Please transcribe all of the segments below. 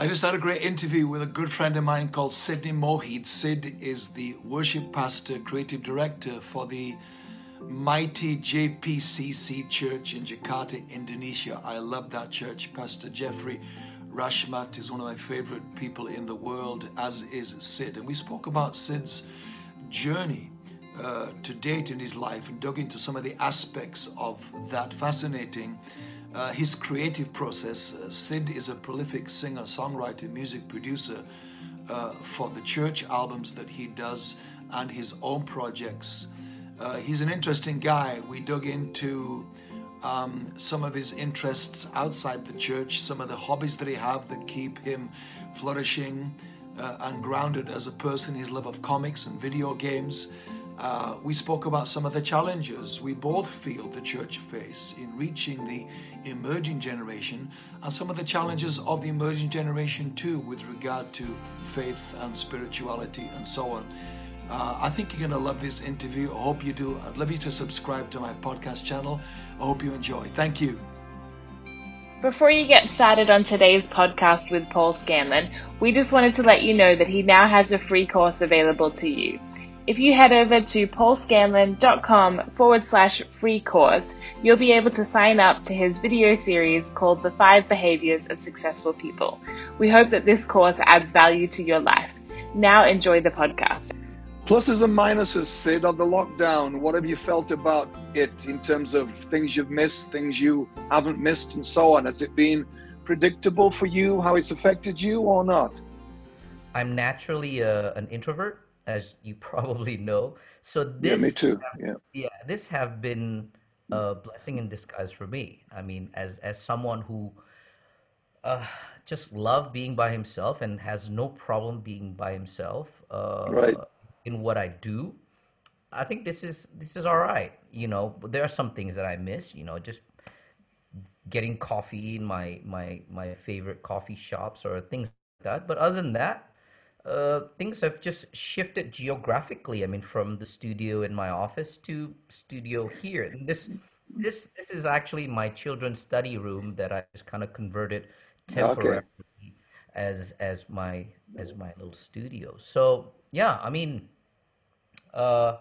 I just had a great interview with a good friend of mine called Sidney Mohede. Sid is the worship pastor, creative director for the mighty JPCC church in Jakarta, Indonesia. I love that church. Pastor Jeffrey Rachmat is one of my favorite people in the world, as is Sid. And we spoke about Sid's journey uh, to date in his life and dug into some of the aspects of that fascinating uh, his creative process. Uh, Sid is a prolific singer, songwriter, music producer uh, for the church albums that he does and his own projects. Uh, he's an interesting guy. We dug into um, some of his interests outside the church, some of the hobbies that he have that keep him flourishing uh, and grounded as a person. His love of comics and video games. Uh, we spoke about some of the challenges we both feel the church face in reaching the emerging generation and some of the challenges of the emerging generation too with regard to faith and spirituality and so on. Uh, I think you're going to love this interview. I hope you do. I'd love you to subscribe to my podcast channel. I hope you enjoy. Thank you. Before you get started on today's podcast with Paul Scanlon, we just wanted to let you know that he now has a free course available to you. If you head over to paulscanlon.com forward slash free course, you'll be able to sign up to his video series called The Five Behaviors of Successful People. We hope that this course adds value to your life. Now enjoy the podcast. Pluses and minuses, Sid, of the lockdown. What have you felt about it in terms of things you've missed, things you haven't missed, and so on? Has it been predictable for you how it's affected you or not? I'm naturally uh, an introvert as you probably know. So this, yeah, me too. Yeah, yeah, this have been a blessing in disguise for me. I mean, as as someone who uh, just love being by himself and has no problem being by himself uh, right. in what I do. I think this is this is all right. You know, there are some things that I miss. You know, just getting coffee in my my my favorite coffee shops or things like that. But other than that, uh, things have just shifted geographically. I mean, from the studio in my office to studio here. And this this this is actually my children's study room that I just kind of converted temporarily okay. as as my as my little studio. So yeah, I mean, uh,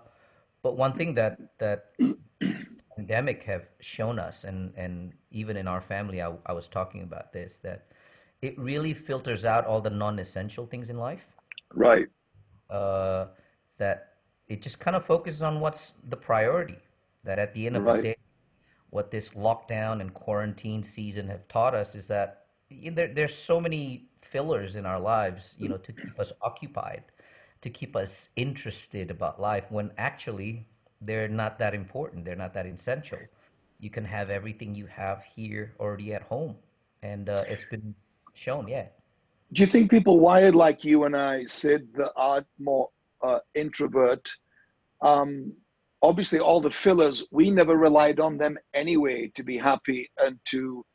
but one thing that that pandemic have shown us, and and even in our family, I, I was talking about this that it really filters out all the non-essential things in life. Right. Uh, that it just kind of focuses on what's the priority. That at the end of right. the day, what this lockdown and quarantine season have taught us is that there, there's so many fillers in our lives, you know, to keep us occupied, to keep us interested about life. When actually they're not that important. They're not that essential. You can have everything you have here already at home, and uh, it's been shown yet. Do you think people wired like you and I, Sid, that are more uh, introvert, um, obviously all the fillers, we never relied on them anyway to be happy and to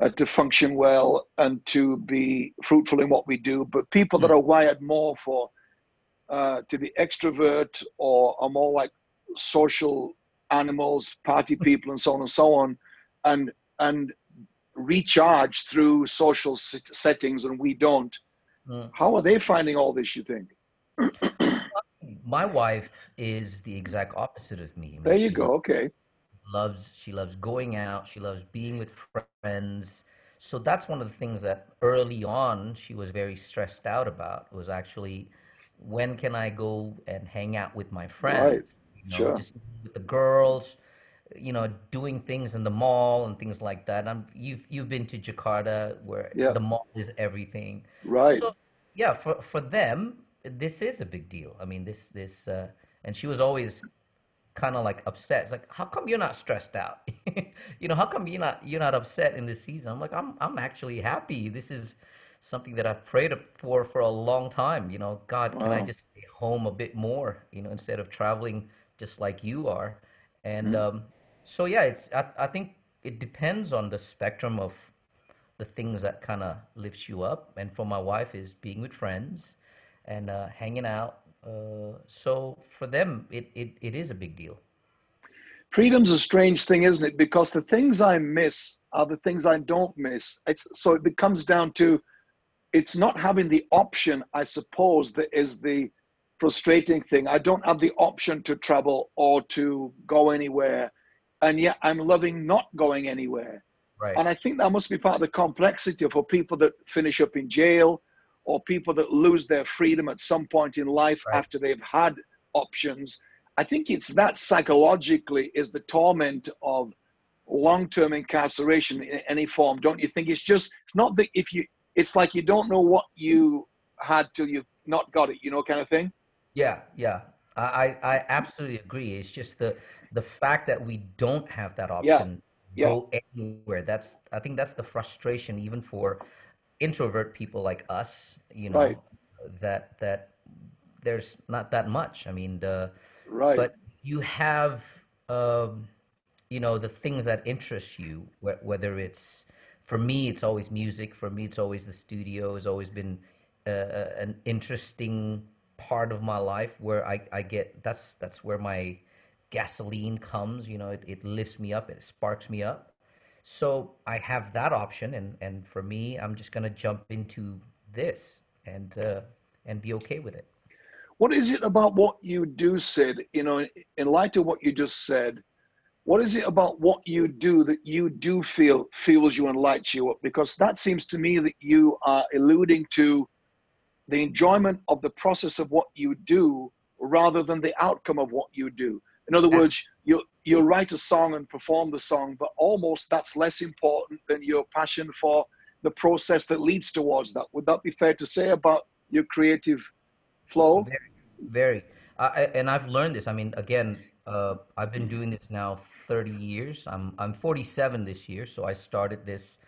uh, to function well and to be fruitful in what we do. But people mm. that hmm. are wired more for uh, to be extrovert or are more like social animals, party people, and so on and so on, and and recharge through social settings and we don't. Mm. How are they finding all this, you think? My wife is the exact opposite of me. I mean, there you go. Okay. Loves she loves going out. She loves being with friends. So that's one of the things that early on she was very stressed out about. Was actually when can I go and hang out with my friends? Right. You know, sure. Just with the girls you know, doing things in the mall and things like that. I'm, you've you've been to Jakarta where yeah. the mall is everything. Right. So yeah, for for them, this is a big deal. I mean, this this uh, and she was always kind of like upset. It's like, how come you're not stressed out? you know, how come you're not you're not upset in this season? I'm like, I'm I'm actually happy. This is something that I've prayed for for a long time. You know, God, can wow. I just stay home a bit more? You know, instead of traveling just like you are. And mm-hmm. um, so yeah, it's I, I think it depends on the spectrum of the things that kind of lifts you up. And for my wife is being with friends and uh, hanging out. Uh, so for them, it, it, it is a big deal. Freedom's a strange thing, isn't it? Because the things I miss are the things I don't miss. It's, so it becomes down to it's not having the option, I suppose, that is the frustrating thing. I don't have the option to travel or to go anywhere. And yet I'm loving not going anywhere. Right. And I think that must be part of the complexity for people that finish up in jail or people that lose their freedom at some point in life Right. after they've had options. I think it's that psychologically is the torment of long-term incarceration in any form. Don't you think? It's just it's not that if you it's like you don't know what you had till you've not got it, you know, kind of thing. Yeah, yeah. I, I absolutely agree. It's just the the fact that we don't have that option yeah, go anywhere. That's I think that's the frustration even for introvert people like us, you right, know, that that there's not that much. I mean, the right, but you have um, you know the things that interest you, wh- whether it's for me, it's always music. For me, it's always the studio. Has always been uh, uh, an interesting part of my life where I, I get that's that's where my gasoline comes. You know, it, it lifts me up, it sparks me up. So I have that option, and and for me, I'm just gonna jump into this and uh, and be okay with it. What is it about what you do, Sid? You know, in light of what you just said, what is it about what you do that you do feel fuels you and lights you up? Because that seems to me that you are alluding to the enjoyment of the process of what you do rather than the outcome of what you do. In other words, you you write a song and perform the song, but almost that's less important than your passion for the process that leads towards that. Would that be fair to say about your creative flow? very, very. I- and I've learned this. I mean, again, uh, I've been doing this now 30 years. I'm I'm 47 this year, so I started this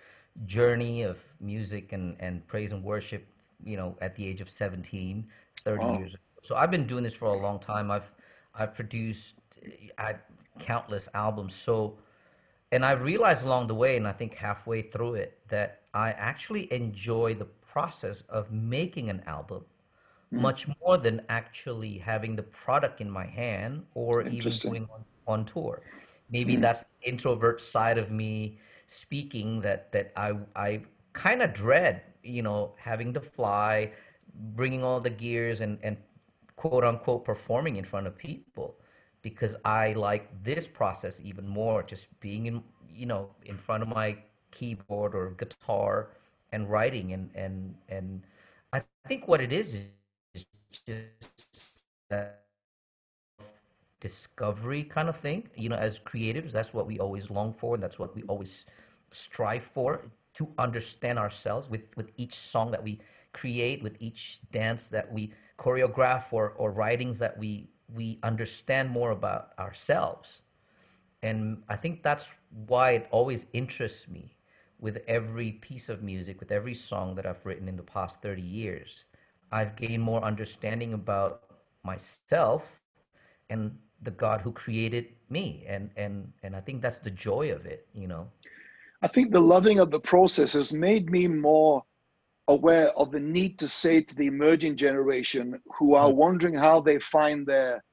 journey of music and and praise and worship, you know, at the age of 17, 30 Wow. years ago. So I've been doing this for a long time. I've I've produced uh, countless albums. So and I've realized along the way, and I think halfway through it, that I actually enjoy the process of making an album much more than actually having the product in my hand or even going on, on tour. Maybe Mm. that's the introvert side of me speaking that that I I kind of dread, you know, having to fly, bringing all the gears and and quote unquote performing in front of people because I like this process even more just being in you know in front of my keyboard or guitar and writing and and and I think what it is is just discovery kind of thing. You know, as creatives, that's what we always long for, and that's what we always strive for to understand ourselves with with each song that we create, with each dance that we choreograph, or or writings that we we understand more about ourselves. And I think that's why it always interests me with every piece of music, with every song that I've written in the past 30 years. I've gained more understanding about myself and the God who created me. And and and I think that's the joy of it, you know. I think the loving of the process has made me more aware of the need to say to the emerging generation who are Mm. wondering how they find their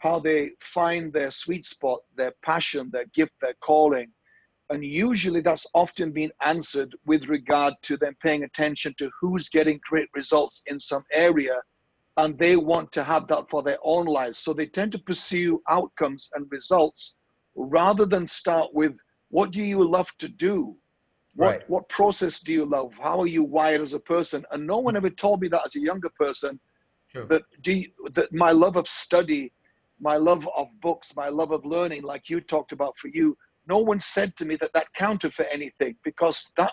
how they find their sweet spot, their passion, their gift, their calling. And usually that's often been answered with regard to them paying attention to who's getting great results in some area. And they want to have that for their own lives. So they tend to pursue outcomes and results rather than start with what do you love to do? What, Right. what process do you love? How are you wired as a person? And no one ever told me that as a younger person True. that do you, that my love of study, my love of books, my love of learning, like you talked about for you, no one said to me that that counted for anything because that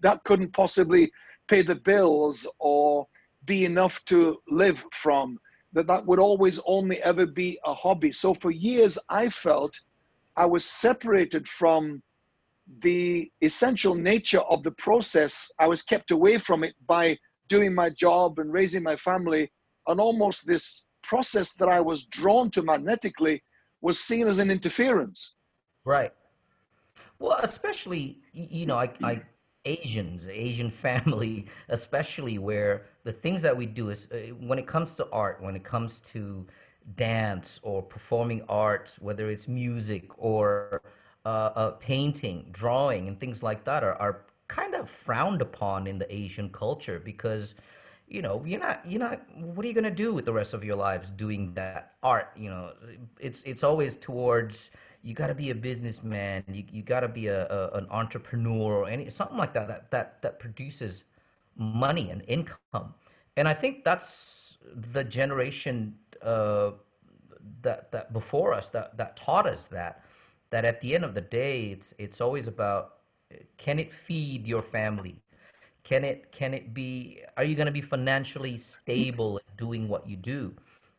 that couldn't possibly pay the bills or be enough to live from. That that would always only ever be a hobby. So for years, I felt I was separated from the essential nature of the process. I was kept away from it by doing my job and raising my family, and almost this process that I was drawn to magnetically was seen as an interference. Right. Well, especially you know, like like Asians, Asian family, especially where the things that we do is uh, when it comes to art, when it comes to dance or performing arts, whether it's music or uh, uh, painting, drawing, and things like that, are, are kind of frowned upon in the Asian culture because you know you're not you're not what are you going to do with the rest of your lives doing that art? You know it's it's always towards you got to be a businessman you, you got to be a, a, an entrepreneur or any something like that that that that produces money and income. And i think that's the generation uh, that that before us that that taught us that that at the end of the day it's it's always about can it feed your family? Can it can it be are you going to be financially stable doing what you do?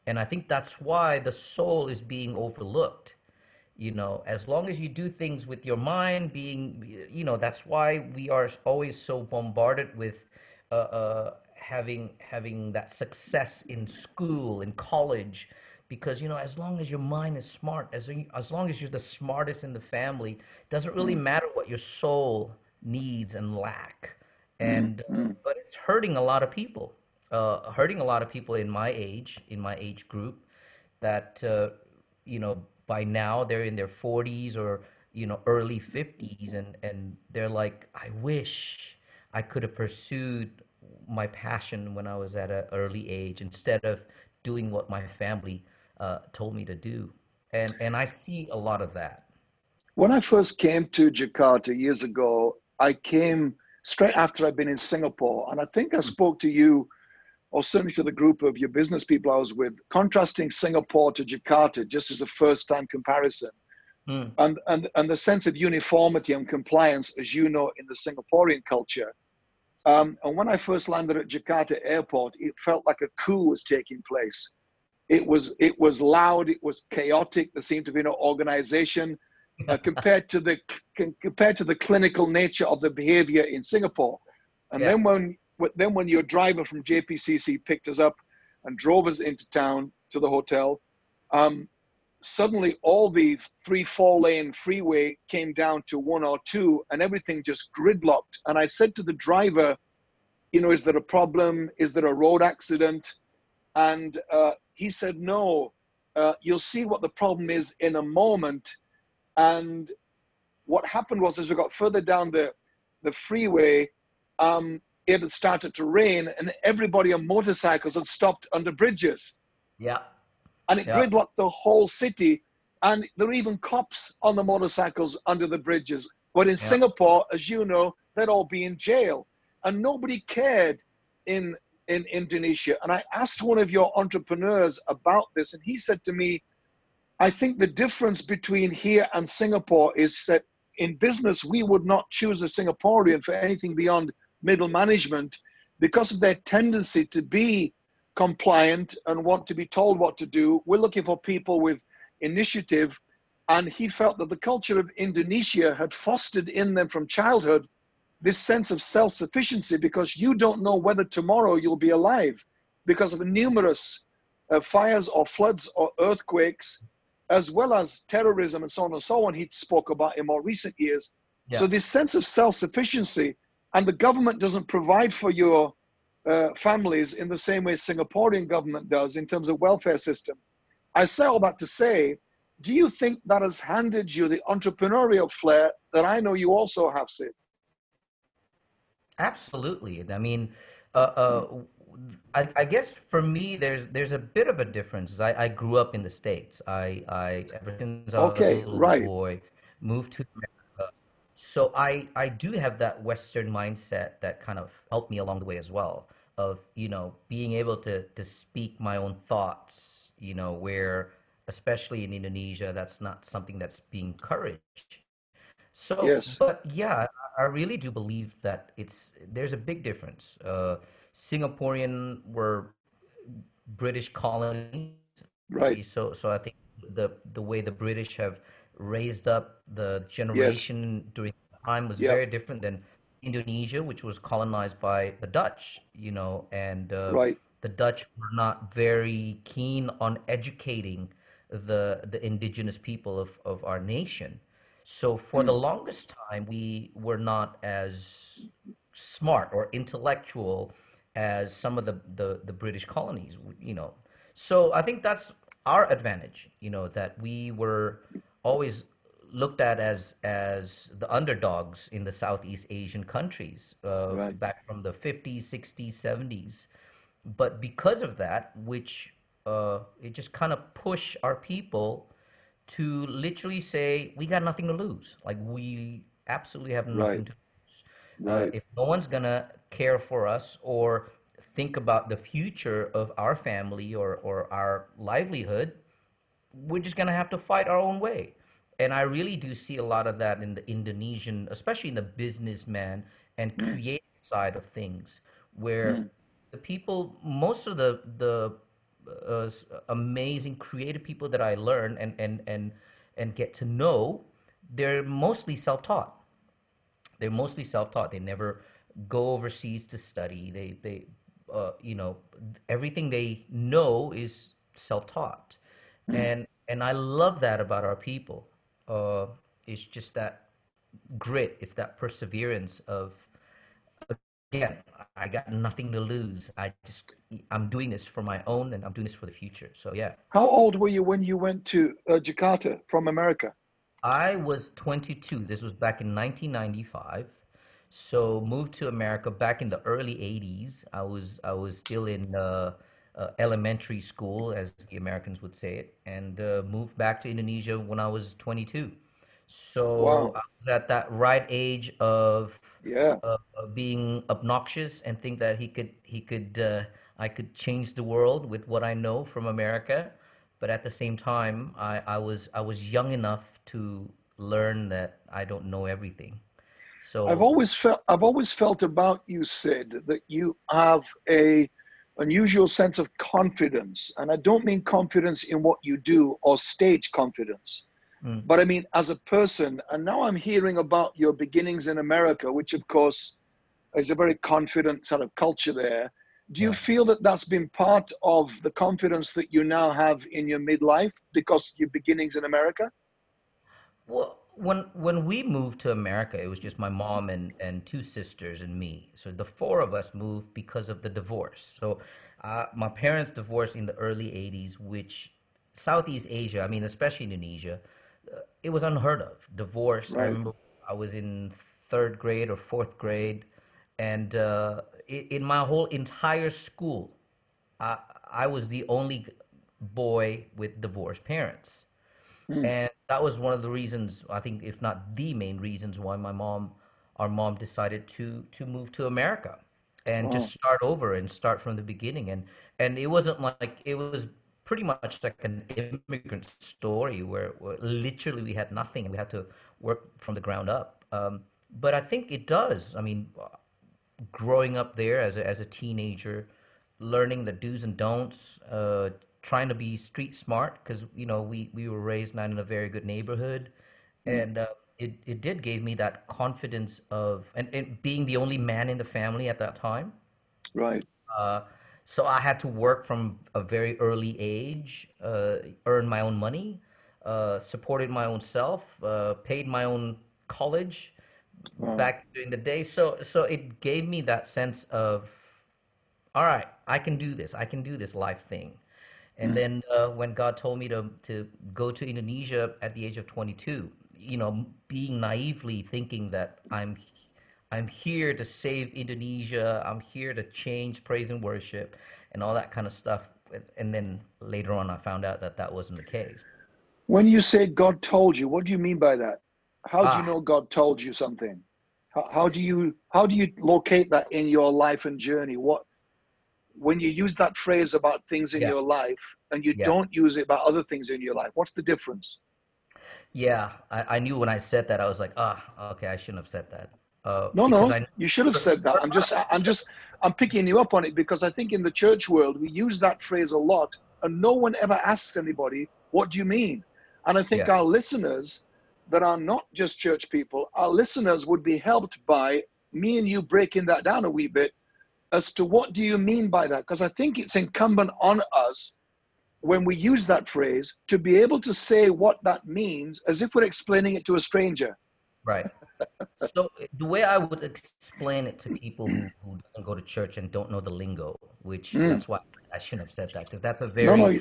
And i think that's why the soul is being overlooked. You know as long as you do things with your mind being you know that's why we are always so bombarded with uh, uh, having having that success in school in college because you know as long as your mind is smart as as long as you're the smartest in the family doesn't really mm. matter what your soul needs and lack and mm-hmm. but it's hurting a lot of people uh, hurting a lot of people in my age in my age group that uh, you know by now they're in their 40s or you know early 50s and and they're like i wish i could have pursued my passion when i was at an early age instead of doing what my family uh, told me to do and and i see a lot of that when i first came to jakarta years ago i came straight after I'd been in Singapore. And I think I hmm. spoke to you, or certainly to the group of your business people I was with, contrasting Singapore to Jakarta just as a first time comparison. Mm. And, and, and the sense of uniformity and compliance, as you know, in the Singaporean culture. Um, and when I first landed at Jakarta airport, it felt like a coup was taking place. It was, it was loud, it was chaotic, there seemed to be no organization uh, compared to the compared to the clinical nature of the behavior in Singapore. And yeah. then when then when your driver from JPCC picked us up and drove us into town to the hotel, um, suddenly all the three four lane freeway came down to one or two, and everything just gridlocked. And I said to the driver, you know, is there a problem? Is there a road accident? And uh, he said, no. Uh, you'll see what the problem is in a moment and what happened was, as we got further down the, the freeway, um, it had started to rain, and everybody on motorcycles had stopped under bridges. Yeah. And it yeah. gridlocked the whole city. And there are even cops on the motorcycles under the bridges. But in yeah. Singapore, as you know, they'd all be in jail. And nobody cared in, in Indonesia. And I asked one of your entrepreneurs about this, and he said to me, I think the difference between here and Singapore is that in business, we would not choose a Singaporean for anything beyond middle management because of their tendency to be compliant and want to be told what to do. We're looking for people with initiative. And he felt that the culture of Indonesia had fostered in them from childhood this sense of self sufficiency because you don't know whether tomorrow you'll be alive because of the numerous uh, fires or floods or earthquakes as well as terrorism and so on and so on, he spoke about in more recent years. Yeah. So this sense of self-sufficiency, and the government doesn't provide for your uh, families in the same way Singaporean government does in terms of welfare system. I say all that to say, do you think that has handed you the entrepreneurial flair that I know you also have, Sid? Absolutely. I mean, uh, uh, I, I, guess for me, there's there's a bit of a difference. I, I grew up in the states. I, I ever since I okay, was a little right. boy, moved to America. So I I do have that Western mindset that kind of helped me along the way as well. Of you know being able to to speak my own thoughts. You know where especially in Indonesia, that's not something that's being encouraged. So, yes. but yeah, I really do believe that it's there's a big difference. Uh, Singaporean were British colonies, right? So, so I think the the way the British have raised up the generation yes. during the time was yep. very different than Indonesia, which was colonized by the Dutch, you know, and uh, right. the Dutch were not very keen on educating the the indigenous people of, of our nation. So for mm. the longest time, we were not as smart or intellectual as some of the, the, the British colonies, you know. So I think that's our advantage, you know, that we were always looked at as as the underdogs in the Southeast Asian countries uh, Right. back from the 50s, 60s, 70s. But because of that, which uh, it just kind of push our people to literally say we got nothing to lose. Like we absolutely have nothing Right. to lose. Right. if no one's gonna care for us or think about the future of our family or, or our livelihood, we're just gonna have to fight our own way. And I really do see a lot of that in the Indonesian, especially in the businessman and creative side of things, where the people, most of the the uh, amazing creative people that I learn and and and and get to know, they're mostly self-taught. They're mostly self-taught. They never go overseas to study. They they uh, you know everything they know is self-taught and and i love that about our people uh, it's just that grit it's that perseverance of again i got nothing to lose i just i'm doing this for my own and i'm doing this for the future so yeah How old were you when you went to uh, Jakarta from America? I was 22. This was back in 1995. So moved to America back in the early 80s. I was I was still in uh, uh, elementary school, as the Americans would say it, and uh, moved back to Indonesia when I was 22. So Wow. I was at that right age of Yeah. of, of being obnoxious and think that he could he could uh, I could change the world with what I know from America, but at the same time I, I was I was young enough to learn that I don't know everything. So I've always felt I've always felt about you, Sid, that you have a unusual sense of confidence, and I don't mean confidence in what you do or stage confidence, Mm. but I mean as a person. And now I'm hearing about your beginnings in America, which of course is a very confident sort of culture there. Do you Yeah. feel that that's been part of the confidence that you now have in your midlife because your beginnings in America? Well, when when we moved to America, it was just my mom and and two sisters and me. So the four of us moved because of the divorce. So uh, my parents divorced in the early '80s, which Southeast Asia, I mean, especially Indonesia, uh, it was unheard of. Divorce. I remember I was in third grade or fourth grade, and uh, in my whole entire school, I, I was the only boy with divorced parents. And that was one of the reasons, I think, if not the main reasons why my mom, our mom decided to to move to America and Wow. just start over and start from the beginning. And and it wasn't like it was pretty much like an immigrant story where, where literally we had nothing and we had to work from the ground up. Um, but I think it does. I mean, growing up there as a, as a teenager, learning the do's and don'ts, uh, trying to be street smart because you know we we were raised not in a very good neighborhood, and uh, it it did give me that confidence of and, and being the only man in the family at that time. Right. Uh, so I had to work from a very early age, uh, earn my own money, uh, supported my own self, uh, paid my own college Wow. back during the day. So so it gave me that sense of, all right, I can do this. I can do this life thing. And then uh, when God told me to to go to Indonesia at the age of 22, you know, being naively thinking that I'm I'm here to save Indonesia. I'm here to change praise and worship and all that kind of stuff. And then later on, I found out that that wasn't the case. When you say God told you, what do you mean by that? How do you Ah. know God told you something? How, how do you how do you locate that in your life and journey? What when you use that phrase about things in Yeah. your life and you Yeah. don't use it about other things in your life, what's the difference? Yeah, I, I knew when I said that, I was like, ah, okay, I shouldn't have said that. Uh, No, no, I you should have said that. I'm just I'm just I'm picking you up on it because I think in the church world we use that phrase a lot and no one ever asks anybody, what do you mean? And I think Yeah. our listeners that are not just church people, our listeners would be helped by me and you breaking that down a wee bit as to what do you mean by that? Because I think it's incumbent on us when we use that phrase to be able to say what that means as if we're explaining it to a stranger. Right. So the way I would explain it to people who, who don't go to church and don't know the lingo, which Mm. that's why I shouldn't have said that because that's a very no,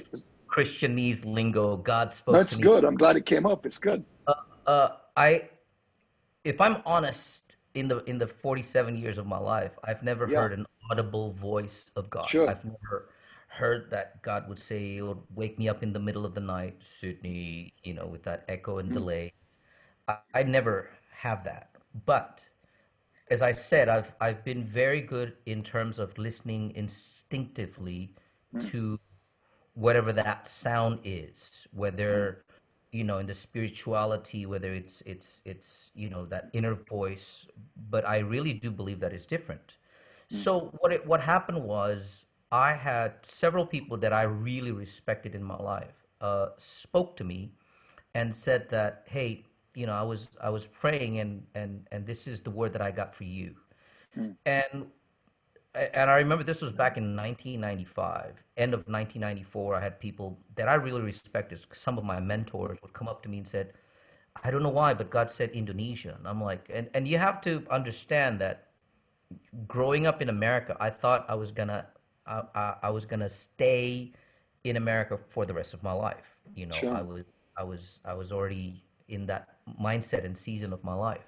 Christianese lingo. God spoke that's good. I'm glad it came up. It's good. A, Uh, I, if I'm honest, in the in the 47 years of my life, I've never Yeah, heard an audible voice of God. sure. I've never heard that God would say or wake me up in the middle of the night, Sydney, you know, with that echo and Mm, delay. I, I never have that. But as I said, I've I've been very good in terms of listening instinctively mm, to whatever that sound is, whether you know in the spirituality, whether it's it's it's you know that inner voice. But I really do believe that it's different. Mm, So what it what happened was I had several people that I really respected in my life uh, spoke to me and said that hey you know I was I was praying and and and this is the word that I got for you mm, and and I remember this was back in 1995, end of 1994. I had people that I really respected. Some of my mentors would come up to me and said, "I don't know why, but God said Indonesia." And I'm like, and and you have to understand that growing up in America, I thought I was gonna I, I, I was gonna stay in America for the rest of my life. You know, I was I was I was already in that mindset and season of my life.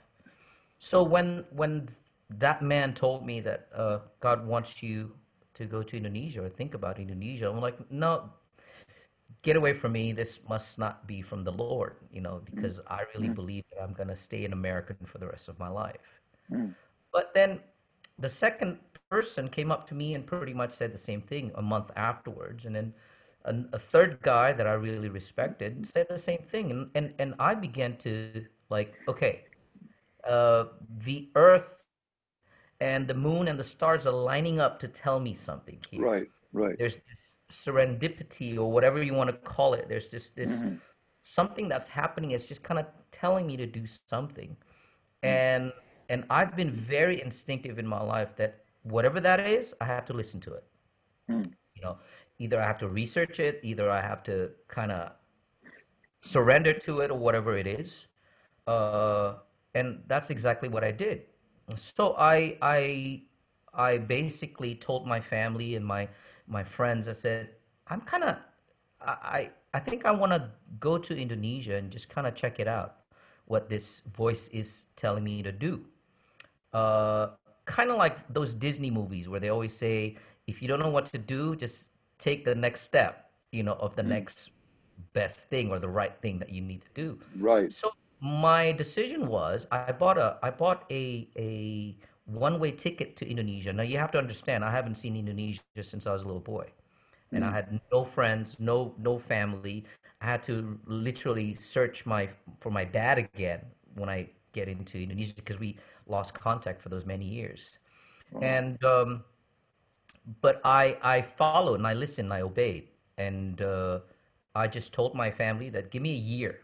So when when that man told me that uh, God wants you to go to Indonesia or think about Indonesia, I'm like, no, get away from me. This must not be from the Lord, you know, mm, because I really mm, believe that I'm gonna stay in America for the rest of my life. mm, But then the second person came up to me and pretty much said the same thing a month afterwards, and then a, a third guy that I really respected said the same thing, and and and I began to like, okay, uh, the Earth and the moon and the stars are lining up to tell me something here. Right, right. There's this serendipity or whatever you want to call it. There's just this hmm something that's happening. It's just kind of telling me to do something mm, and and I've been very instinctive in my life that whatever that is, I have to listen to it. mm, You know, either I have to research it, either I have to kind of surrender to it or whatever it is. Uh, and that's exactly what I did. So I I I basically told my family and my my friends. I said I'm kind of I I I think I want to go to Indonesia and just kind of check it out, what this voice is telling me to do uh, kind of like those Disney movies where they always say, if you don't know what to do, just take the next step, you know, of the mm, next best thing or the right thing that you need to do. Right. So my decision was I bought a I bought a a one-way ticket to Indonesia. Now you have to understand, I haven't seen Indonesia since I was a little boy and I mm, had no friends, no no family. I had to literally search my for my dad again when I get into Indonesia because we lost contact for those many years. Wow. And um, but I I followed and I listened, and I obeyed, and uh, I just told my family that give me a year.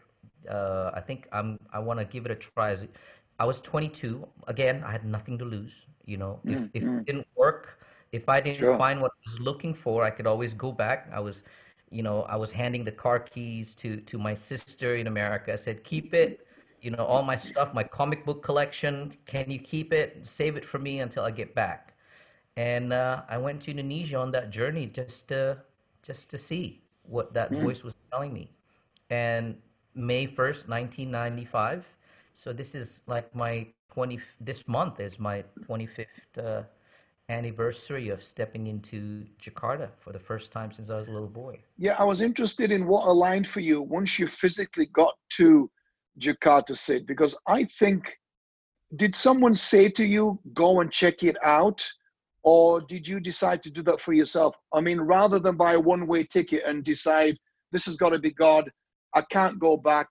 Uh, I think I'm I want to give it a try. As I was 22. Again, I had nothing to lose. You know, if Mm, if it mm, didn't work, if I didn't sure. find what I was looking for, I could always go back. I was, you know, I was handing the car keys to to my sister in America. I said, keep it. You know, all my stuff, my comic book collection. Can you keep it? Save it for me until I get back. And uh, I went to Indonesia on that journey just to just to see what that Mm, voice was telling me. And May 1st, 1995. So this is like my 20 this month is my 25th uh, anniversary of stepping into Jakarta for the first time since I was a little boy. Yeah, I was interested in what aligned for you once you physically got to Jakarta, Sid, because I think, did someone say to you, go and check it out? Or did you decide to do that for yourself? I mean, rather than buy a one way ticket and decide, this has got to be God, I can't go back.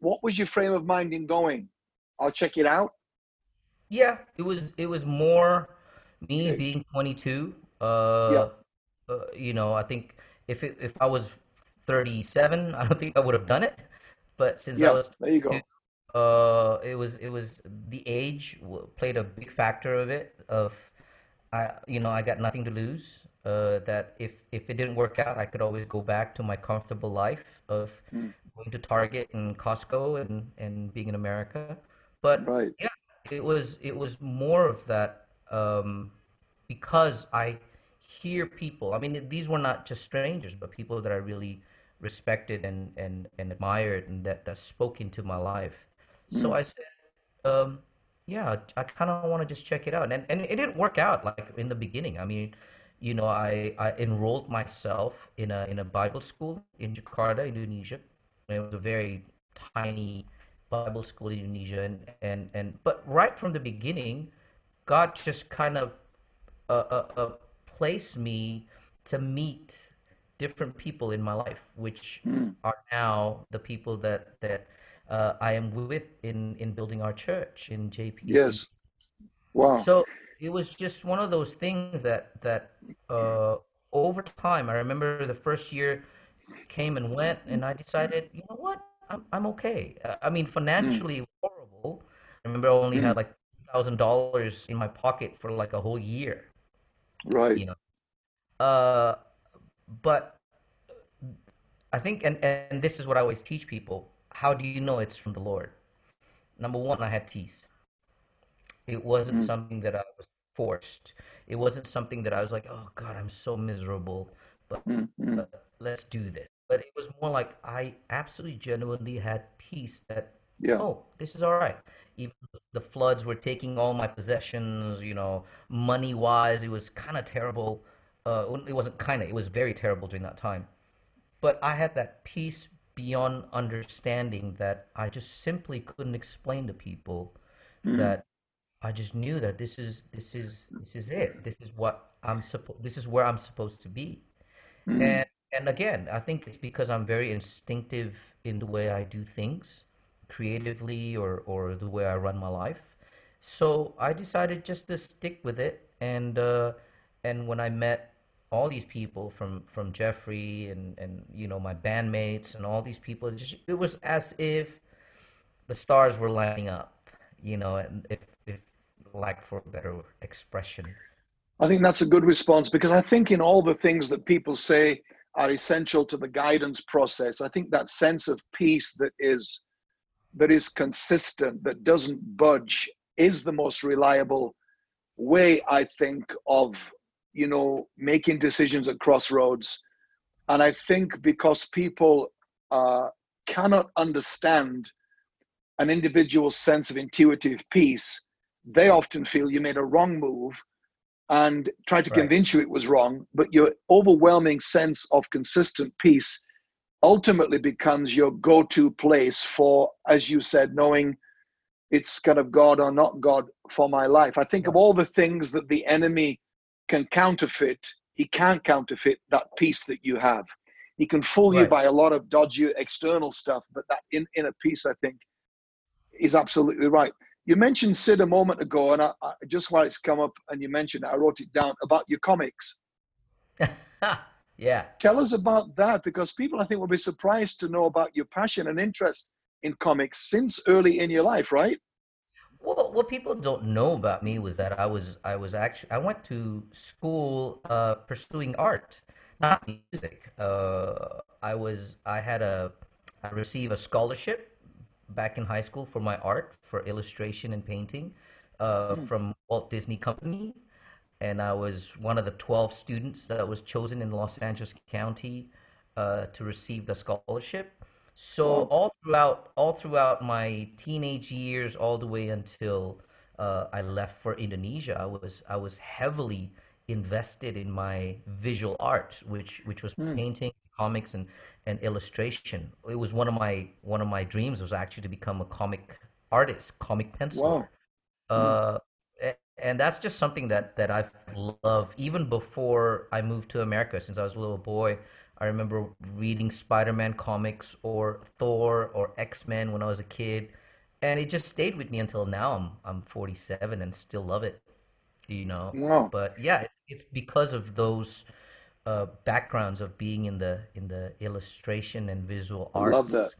What was your frame of mind in going? I'll check it out. Yeah, it was it was more me being 22. Yeah, Uh, uh, you know, I think if it, if I was 37, I don't think I would have done it. But since I was there you go. uh, it was it was the age w- played a big factor of it. Of I, you know, I got nothing to lose. Uh, that if if it didn't work out, I could always go back to my comfortable life of Mm, going to Target and Costco and and being in America. But Right. yeah, it was it was more of that um, because I hear people. I mean, these were not just strangers, but people that I really respected and and and admired and that that spoke into my life. So I said, um, yeah, I kind of want to just check it out. And and it didn't work out like in the beginning. I mean, you know, I I enrolled myself in a in a Bible school in Jakarta, Indonesia. It was a very tiny Bible school in Indonesia, and and and but right from the beginning, God just kind of uh, uh, uh, placed me to meet different people in my life, which are now the people that that uh, I am with in in building our church in JPC. Yes. Wow. So it was just one of those things that that uh, over time, I remember the first year came and went, and I decided, you know what, I'm I'm okay. Uh, I mean, Mm, financially, was horrible. I remember I only had mm, like thousand dollars in my pocket for like a whole year, right. you know. Uh, but I think, and and this is what I always teach people: How do you know it's from the Lord? Number one, I had peace. It wasn't Mm, something that I was forced. It wasn't something that I was like, oh God, I'm so miserable, but, mm, mm. but let's do this. But it was more like I absolutely genuinely had peace that, Yeah. oh, this is all right. Even the floods were taking all my possessions, you know, money wise, it was kind of terrible. Uh, it wasn't kind of, it was very terrible during that time. But I had that peace beyond understanding that I just simply couldn't explain to people Mm, that I just knew that this is this is this is it. This is what I'm supposed this is where I'm supposed to be. mm, And and again, I think it's because I'm very instinctive in the way I do things, creatively or or the way I run my life. So I decided just to stick with it. And uh, and when I met all these people from from Jeffrey and and you know my bandmates and all these people, it just it was as if the stars were lining up. You know, and if if like for better expression. I think that's a good response because I think in all the things that people say are essential to the guidance process, I think that sense of peace that is that is consistent, that doesn't budge, is the most reliable way, I think, of you know making decisions at crossroads. And I think because people uh, cannot understand an individual's sense of intuitive peace, they often feel you made a wrong move and try to Right. convince you it was wrong. But your overwhelming sense of consistent peace ultimately becomes your go to place for, as you said, knowing it's kind of God or not God for my life. I think of all the things that the enemy can counterfeit, he can't counterfeit that peace that you have. He can fool you by a lot of dodgy external stuff, but that in, inner peace, I think, is absolutely right. You mentioned Sid a moment ago, and I, I, just while it's come up and you mentioned it, I wrote it down about your comics. Yeah. Tell us about that because people, I think, will be surprised to know about your passion and interest in comics since early in your life, right? Well, what people don't know about me was that I was I was actually I went to school uh, pursuing art, not music. Uh, I was I had a I received a scholarship back in high school for my art for illustration and painting uh, Hmm. from Walt Disney Company, and I was one of the 12 students that was chosen in Los Angeles County uh, to receive the scholarship. So all throughout all throughout my teenage years, all the way until uh, I left for Indonesia, I was I was heavily invested in my visual art, which which was Hmm. painting, comics, and and illustration. It was one of my one of my dreams was actually to become a comic artist, comic penciler. Wow. Uh, a- and that's just something that that I've loved even before I moved to America. Since I was a little boy, I remember reading Spider-Man comics or Thor or X-Men when I was a kid, and it just stayed with me until now. I'm I'm 47 and still love it, you know. Wow. But yeah, it's, it's because of those uh, backgrounds of being in the in the illustration and visual art I love that.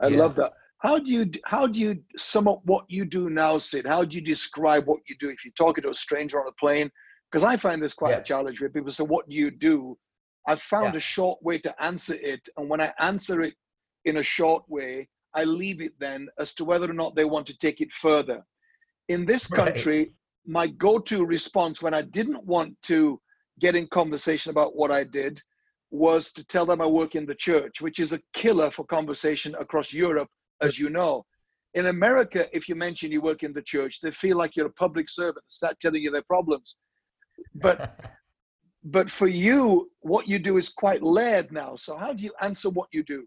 I Yeah. love that. How do you how do you sum up what you do now, Sid? How do you describe what you do if you're talking to a stranger on a plane? Because I find this quite a challenge where people say, "What do you do?" I've found Yeah. a short way to answer it, and when I answer it in a short way, I leave it then as to whether or not they want to take it further. In this Right. country, my go-to response when I didn't want to get in conversation about what I did was to tell them I work in the church, which is a killer for conversation across Europe, as you know. In America, if you mention you work in the church, they feel like you're a public servant and start telling you their problems. But but for you, what you do is quite layered now. So how do you answer what you do?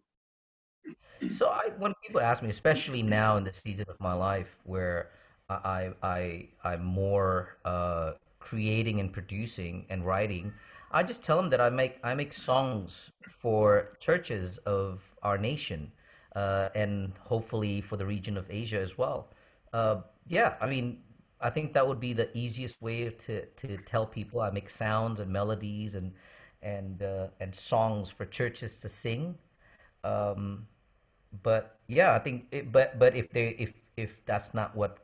So I, when people ask me, especially now in the season of my life where I I I'm more uh, creating and producing and writing, I just tell them that I make I make songs for churches of our nation, uh, and hopefully for the region of Asia as well. Uh, yeah, I mean, I think that would be the easiest way to to tell people. I make sounds and melodies and and uh, and songs for churches to sing. Um, but yeah, I think. It, but but if they if if that's not what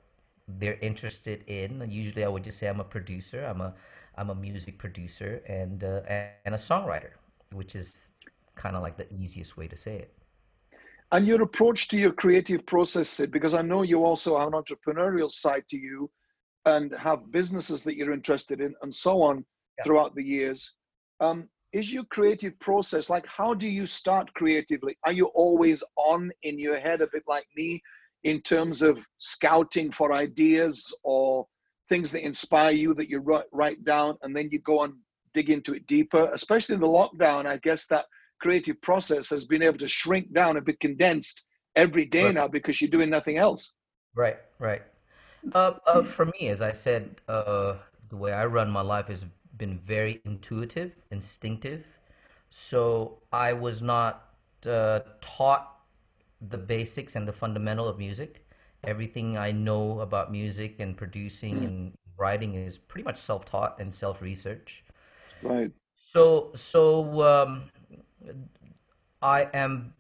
they're interested in, usually I would just say I'm a producer. I'm a I'm a music producer and uh, and a songwriter, which is kind of like the easiest way to say it. And your approach to your creative process, because I know you also have an entrepreneurial side to you and have businesses that you're interested in and so on yeah. throughout the years. Um, is your creative process like how do you start creatively? Are you always on in your head a bit like me in terms of scouting for ideas or things that inspire you that you write, write down and then you go and dig into it deeper? Especially in the lockdown, I guess that creative process has been able to shrink down a bit condensed every day right. now because you're doing nothing else. Right, right. Uh, uh, for me, as I said, uh, the way I run my life has been very intuitive, instinctive. So I was not uh, taught the basics and the fundamental of music. Everything I know about music and producing and writing is pretty much self-taught and self-research. Right. So so um, I am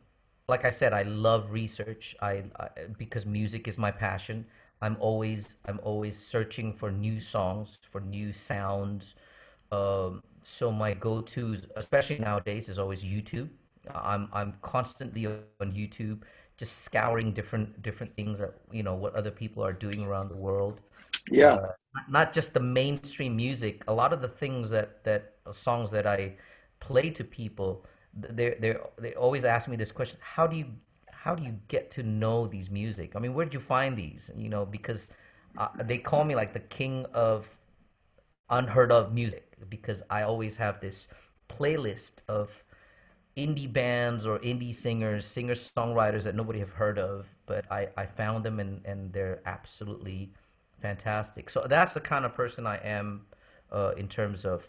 like I said, I love research. I, I, because music is my passion. I'm always I'm always searching for new songs, for new sounds. Um, so my go-tos, especially nowadays, is always YouTube. I'm I'm constantly on YouTube, just scouring different different things that you know what other people are doing around the world. Yeah, uh, not just the mainstream music. A lot of the things that that songs that I play to people, they they they always ask me this question: How do you how do you get to know these music? I mean, where'd you find these? You know, because uh, they call me like the king of unheard of music because I always have this playlist of indie bands or indie singers, singer songwriters that nobody have heard of, but I, I found them and, and they're absolutely fantastic. So that's the kind of person I am uh, in terms of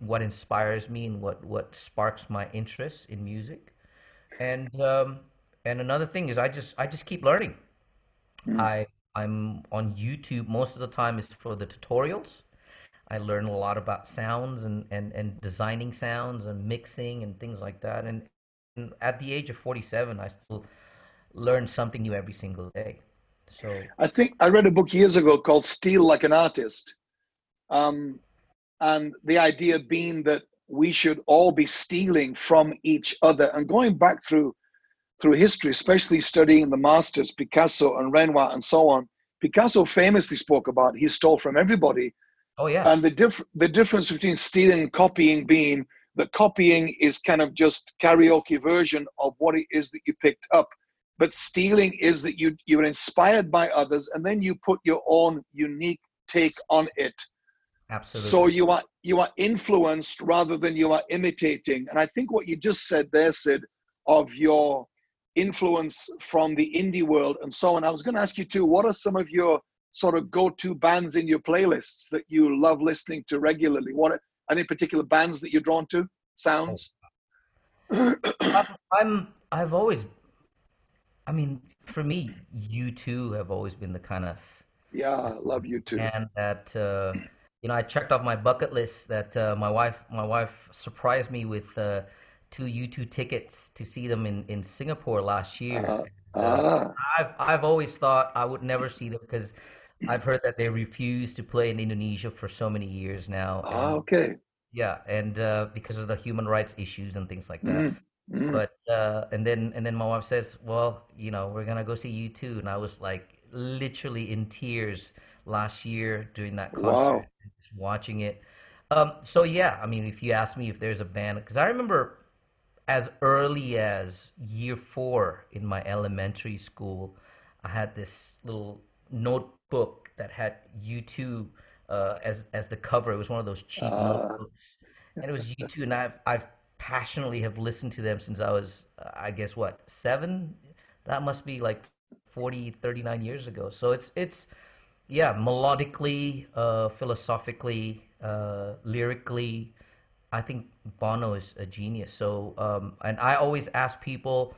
what inspires me and what, what sparks my interest in music. And um, and another thing is I just I just keep learning. Mm. I I'm on YouTube most of the time is for the tutorials I learn a lot about sounds and, and, and designing sounds and mixing and things like that. And, and at the age of 47, I still learn something new every single day. So I think I read a book years ago called Steal Like an Artist. Um, and the idea being that we should all be stealing from each other and going back through through history, especially studying the masters, Picasso and Renoir and so on. Picasso famously spoke about he stole from everybody Oh yeah. And the diff- the difference between stealing and copying being that copying is kind of just karaoke version of what it is that you picked up. But stealing is that you you're inspired by others and then you put your own unique take on it. Absolutely. So you are you are influenced rather than you are imitating. And I think what you just said there, Sid, of your influence from the indie world and so on. I was going to ask you too, what are some of your sort of go-to bands in your playlists that you love listening to regularly? What any particular bands that you're drawn to? Sounds. I'm. I've always. I mean, for me, U2 have always been the kind of. Yeah, I love U2. And that uh, you know, I checked off my bucket list that uh, my wife my wife surprised me with uh, two U2 tickets to see them in in Singapore last year. Uh, uh, I've I've always thought I would never see them because I've heard that they refuse to play in Indonesia for so many years now. Ah, okay. Yeah, and uh, because of the human rights issues and things like that. Mm, mm. But uh, and then and then my wife says, "Well, you know, we're gonna go see U2," and I was like literally in tears last year during that concert, wow. just watching it. Um, so yeah, I mean, if you ask me if there's a band, because I remember as early as year four in my elementary school, I had this little notebook that had U2 uh, as as the cover. It was one of those cheap Uh, notebooks, and it was U2, and I've I've passionately have listened to them since I was, uh, I guess what, seven? That must be like 40, 39 years ago. So it's it's yeah, melodically, uh, philosophically, uh, lyrically, I think Bono is a genius. So, um, and I always ask people,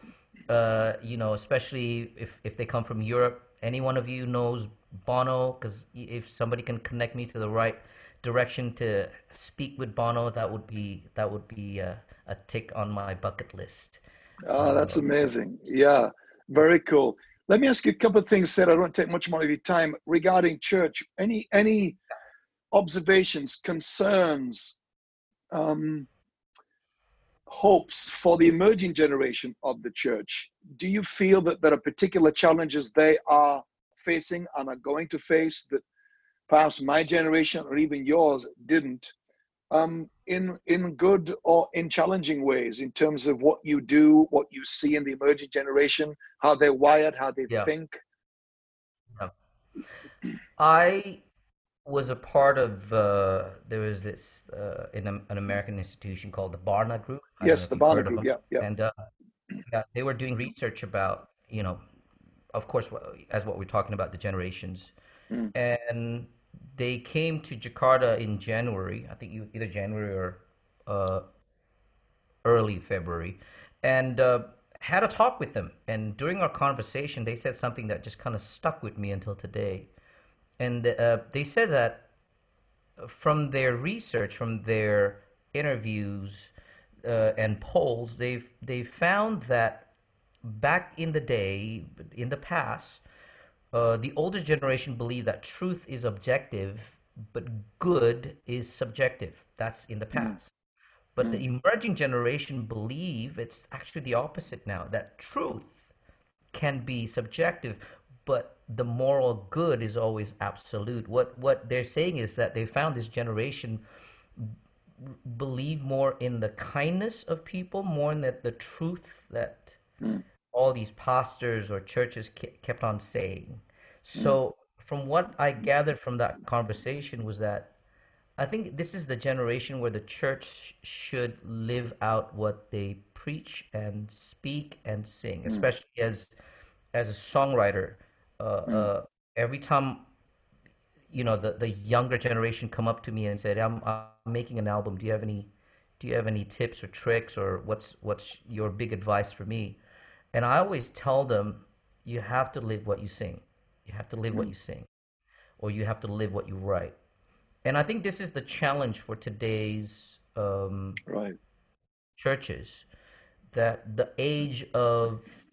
uh, you know, especially if if they come from Europe, any one of you knows Bono? Because if somebody can connect me to the right direction to speak with Bono, that would be that would be a, a tick on my bucket list. oh, that's Uh, amazing. Yeah, very cool. Let me ask you a couple of things, Sid. I don't take much more of your time regarding church. Any any observations, concerns, um, hopes for the emerging generation of the church? Do you feel that there are particular challenges they are facing and are going to face that perhaps my generation or even yours didn't? Um, in in good or in challenging ways, in terms of what you do, what you see in the emerging generation, how they're wired, how they yeah. think. yeah. I was a part of uh, there was this uh, in a, an American institution called the Barna Group. I Yes, the Barna Group. Yeah, yeah. And uh, yeah, they were doing research about you know, of course, as what we're talking about the generations, Mm, and they came to Jakarta in January. I think either January or uh, early February, and uh, had a talk with them. And during our conversation, they said something that just kind of stuck with me until today. And uh, they said that from their research, from their interviews uh, and polls, they've they found that back in the day, in the past, uh, the older generation believed that truth is objective, but good is subjective. That's in the mm, past. But mm, the emerging generation believe it's actually the opposite now, that truth can be subjective, but the moral good is always absolute. What what they're saying is that they found this generation believe more in the kindness of people more than the truth that mm, all these pastors or churches ke- kept on saying. mm, So from what I gathered from that conversation was that I think this is the generation where the church should live out what they preach and speak and sing, mm, especially as as a songwriter. Uh, mm, uh, every time you know the the younger generation come up to me and said, "I'm, I'm making an album. Do you have any do you have any tips or tricks or what's what's your big advice for me?" And I always tell them, "You have to live what you sing. You have to live what mm. you sing, or you have to live what you write." And I think this is the challenge for today's um, Right. churches that the age of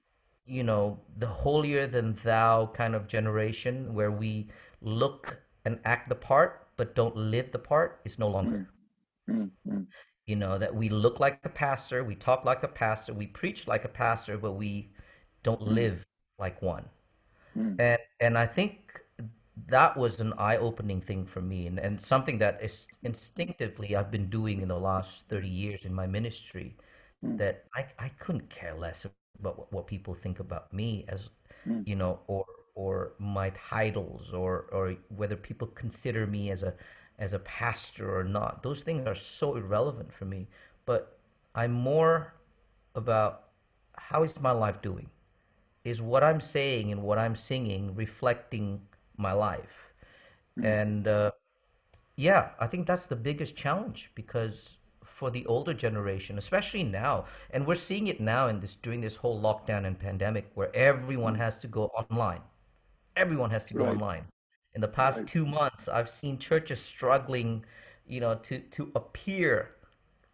you know the holier than thou kind of generation where we look and act the part but don't live the part is no longer. Mm, mm, you know that we look like a pastor we talk like a pastor we preach like a pastor but we don't mm, live like one. Mm, and and i think that was an eye-opening thing for me and, and something that is instinctively i've been doing in the last 30 years in my ministry mm, that i, I couldn't care less about what, what people think about me as mm, you know or or my titles or or whether people consider me as a as a pastor or not. Those things are so irrelevant for me but i'm more about how is my life doing? Is what I'm saying and what I'm singing reflecting my life? mm, And uh, yeah, I think that's the biggest challenge because for the older generation, especially now, and we're seeing it now in this during this whole lockdown and pandemic where everyone mm. has to go online. Everyone has to go Right. online. In the past Right. two months, I've seen churches struggling, you know, to to appear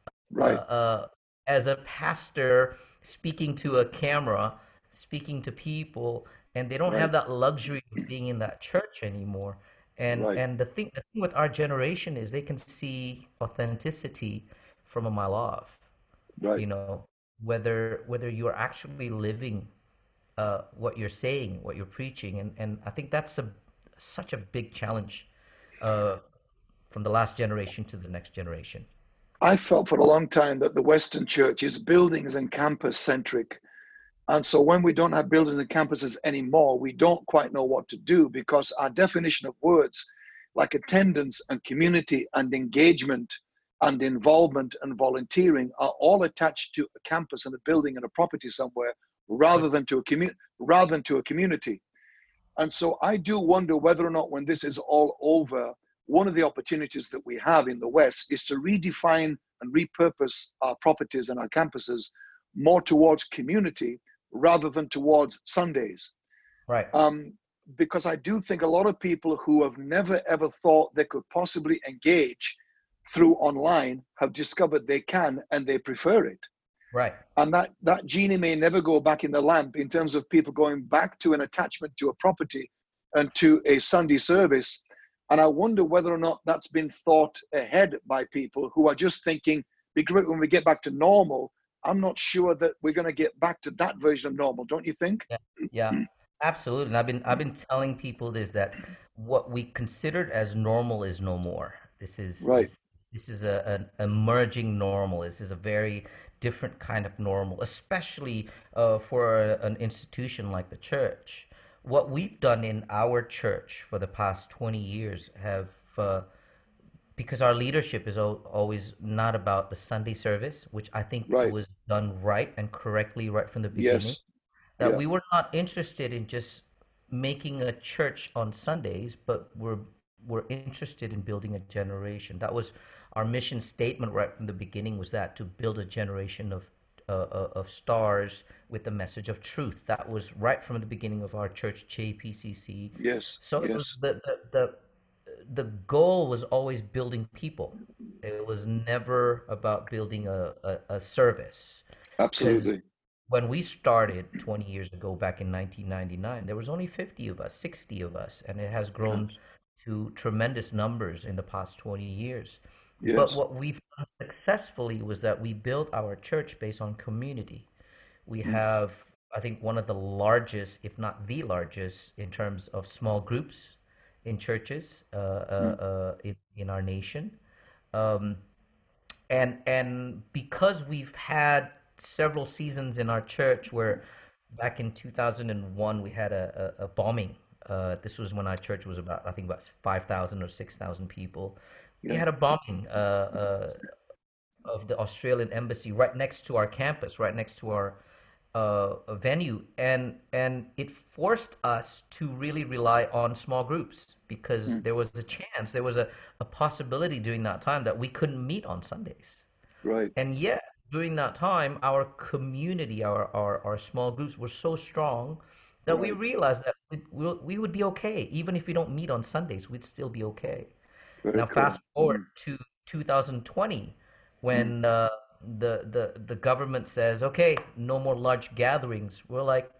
uh, Right. uh, as a pastor speaking to a camera, speaking to people, and they don't have that luxury of being in that church anymore. And Right. and the thing the thing with our generation is they can see authenticity from a mile off. Right. You know, whether whether you're actually living uh, what you're saying, what you're preaching, and and I think that's a such a big challenge uh, from the last generation to the next generation? I felt for a long time that the Western church is buildings and campus centric. And so when we don't have buildings and campuses anymore, we don't quite know what to do because our definition of words like attendance and community and engagement and involvement and volunteering are all attached to a campus and a building and a property somewhere rather than to a community rather than to a community. And so I do wonder whether or not when this is all over, one of the opportunities that we have in the West is to redefine and repurpose our properties and our campuses more towards community rather than towards Sundays. Right. Um, because I do think a lot of people who have never ever thought they could possibly engage through online have discovered they can and they prefer it. Right. And that, that genie may never go back in the lamp in terms of people going back to an attachment to a property and to a Sunday service. And I wonder whether or not that's been thought ahead by people who are just thinking, be great when we get back to normal. I'm not sure that we're going to get back to that version of normal, don't you think? Yeah. yeah. Absolutely. And I've been I've been telling people this that what we considered as normal is no more. This is right. This, this is a, an emerging normal. This is a very different kind of normal, especially uh, for a, an institution like the church. What we've done in our church for the past 20 years have, uh, because our leadership is always not about the Sunday service, which I think right. was done right and correctly right from the beginning. Yes. That yeah. we were not interested in just making a church on Sundays, but we're we're interested in building a generation. That was our mission statement right from the beginning was that to build a generation of uh, uh, of stars with the message of truth. That was right from the beginning of our church, JPCC. Yes. So yes. it was the, the, the the goal was always building people. It was never about building a, a, a service. Absolutely. When we started 20 years ago, back in 1999, there was only 50 of us, 60 of us, and it has grown to tremendous numbers in the past 20 years. Yes. But what we've done successfully was that we built our church based on community. We mm. have, I think, one of the largest, if not the largest, in terms of small groups in churches uh, uh, mm. uh, in, in our nation. Um, and and because we've had several seasons in our church where back in 2001 we had a, a, a bombing uh, this was when our church was about i think about 5000 or 6000 people we had a bombing uh, uh, of the Australian embassy right next to our campus, right next to our uh, venue, and and it forced us to really rely on small groups because mm. there was a chance, there was a, a possibility during that time that we couldn't meet on Sundays. Right. And yet, during that time, our community, our our, our small groups were so strong that right. we realized that we, we would be okay even if we don't meet on Sundays. We'd still be okay. Very now, fast forward mm. to 2020, when mm. uh, the the the government says, "Okay, no more large gatherings." We're like,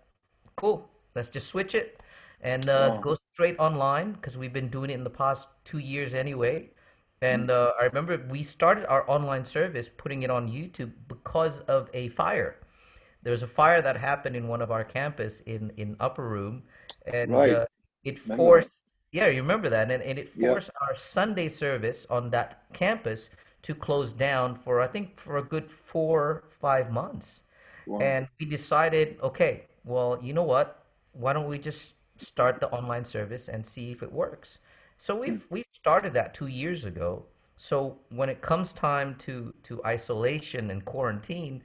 "Cool, let's just switch it and uh, go straight online," because we've been doing it in the past two years anyway. And mm. uh, I remember we started our online service, putting it on YouTube because of a fire. There was a fire that happened in one of our campus in in Upper Room, and right. uh, it forced yeah, you remember that, and, and it forced yep. our Sunday service on that campus to close down for I think for a good four five months, wow. and we decided, okay, well, you know what? Why don't we just start the online service and see if it works? So we've hmm. we've started that two years ago. So when it comes time to to isolation and quarantine,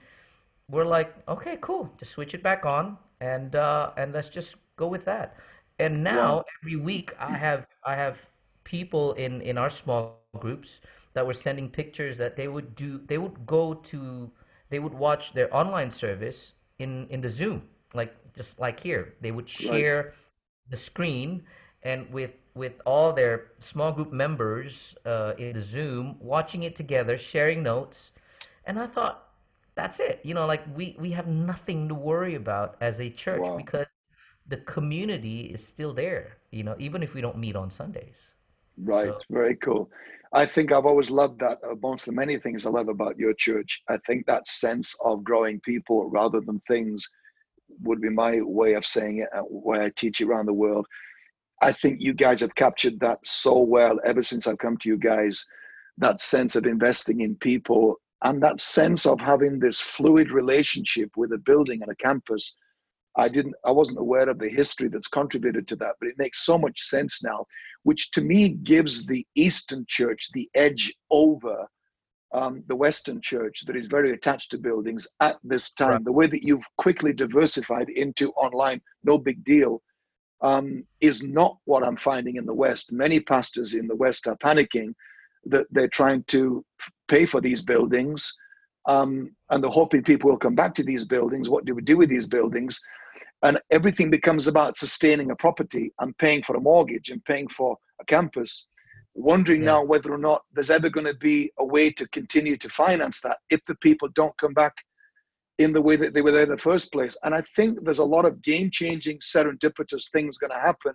we're like, okay, cool, just switch it back on, and uh, and let's just go with that. And now every week I have I have people in in our small groups that were sending pictures that they would do they would go to they would watch their online service in in the Zoom like just like here. They would share right. the screen and with with all their small group members uh, in the Zoom watching it together sharing notes. And I thought that's it. You know like we we have nothing to worry about as a church wow. because the community is still there, you know, even if we don't meet on Sundays. Right. So, Very cool. I think I've always loved that amongst the many things I love about your church. I think that sense of growing people rather than things would be my way of saying it, uh, where I teach it around the world. I think you guys have captured that so well ever since I've come to you guys. That sense of investing in people and that sense of having this fluid relationship with a building and a campus. I didn't, I wasn't aware of the history that's contributed to that, but it makes so much sense now, which to me gives the Eastern Church the edge over um, the Western Church that is very attached to buildings at this time. Right. The way that you've quickly diversified into online, no big deal um, is not what I'm finding in the West. Many pastors in the West are panicking that they're trying to pay for these buildings um, and they're hoping people will come back to these buildings. What do we do with these buildings? And everything becomes about sustaining a property and paying for a mortgage and paying for a campus. Wondering yeah. now whether or not there's ever going to be a way to continue to finance that if the people don't come back in the way that they were there in the first place. And I think there's a lot of game changing, serendipitous things going to happen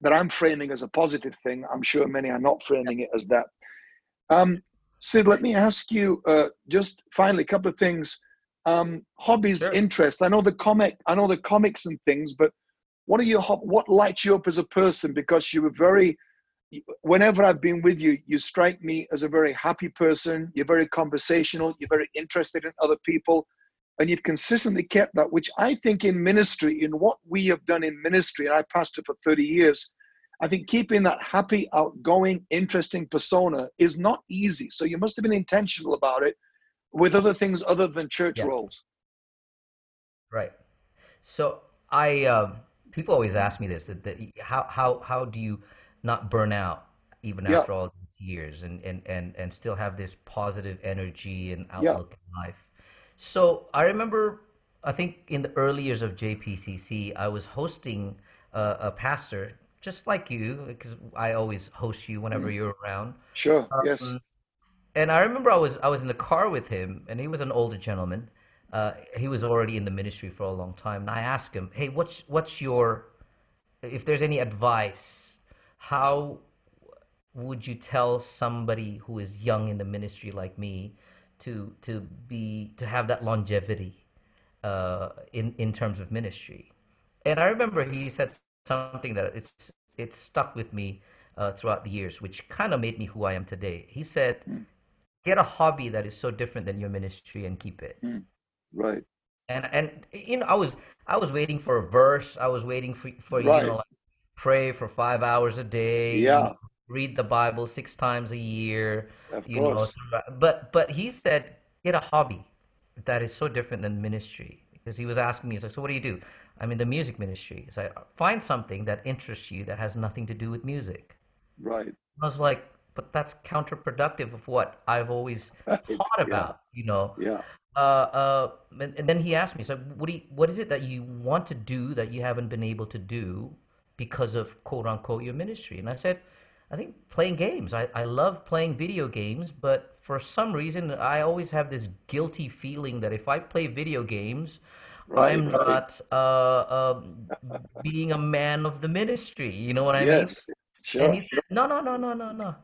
that I'm framing as a positive thing. I'm sure many are not framing it as that. Um, Sid, let me ask you uh, just finally a couple of things. Um, hobbies, sure. interests. I know the comic, I know the comics and things, but what are your what lights you up as a person? Because you were very. Whenever I've been with you, you strike me as a very happy person. You're very conversational. You're very interested in other people and you've consistently kept that, which I think in ministry, in what we have done in ministry, and I pastored for 30 years, I think keeping that happy, outgoing, interesting persona is not easy. So you must have been intentional about it with other things other than church yeah. roles. Right. So I, um, people always ask me this: that, that how how how do you not burn out even yeah. after all these years and and and and still have this positive energy and outlook yeah. in life? So I remember, I think in the early years of JPCC, I was hosting a, a pastor just like you, because I always host you whenever mm. you're around. Sure. Um, yes. And I remember I was I was in the car with him, and he was an older gentleman. Uh, he was already in the ministry for a long time, and I asked him, "Hey, what's what's your if there's any advice, how would you tell somebody who is young in the ministry like me to to be to have that longevity uh, in in terms of ministry. And I remember he said something that it's it stuck with me uh, throughout the years, which kind of made me who I am today. He said, "Get a hobby that is so different than your ministry and keep it." Mm. Right. And and you know, I was I was waiting for a verse. I was waiting for for right. you know, like, pray for five hours a day. Yeah. You know, read the Bible six times a year. Of you course. know, but but he said get a hobby that is so different than ministry because he was asking me, he's like, so what do you do? I'm in the music ministry. So I find something that interests you that has nothing to do with music. Right. I was like, but that's counterproductive of what I've always thought about, you know. Yeah. Uh, uh, and, and, then he asked me, so what do you, what is it that you want to do that you haven't been able to do because of quote unquote your ministry? And I said, I think playing games. I, I love playing video games, but for some reason, I always have this guilty feeling that if I play video games, right, I'm right. not uh, uh, being a man of the ministry. You know what I yes, mean? Sure, and he said, no, no, no, no, no, no.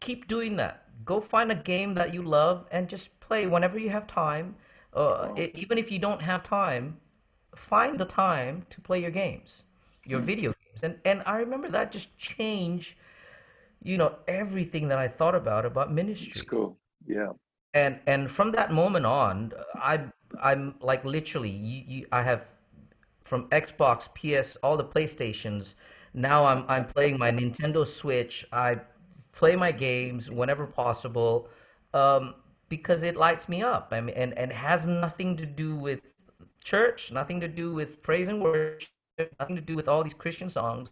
Keep doing that. Go find a game that you love and just play whenever you have time. Uh, it, even if you don't have time, find the time to play your games, your mm-hmm. video games. And and I remember that just changed, you know, everything that I thought about about ministry. cool. Yeah. And and from that moment on, I I'm like literally you, you I have from Xbox, PS, all the PlayStations. Now I'm I'm playing my Nintendo Switch. I play my games whenever possible um, because it lights me up. I mean, and and has nothing to do with church, nothing to do with praise and worship nothing to do with all these Christian songs.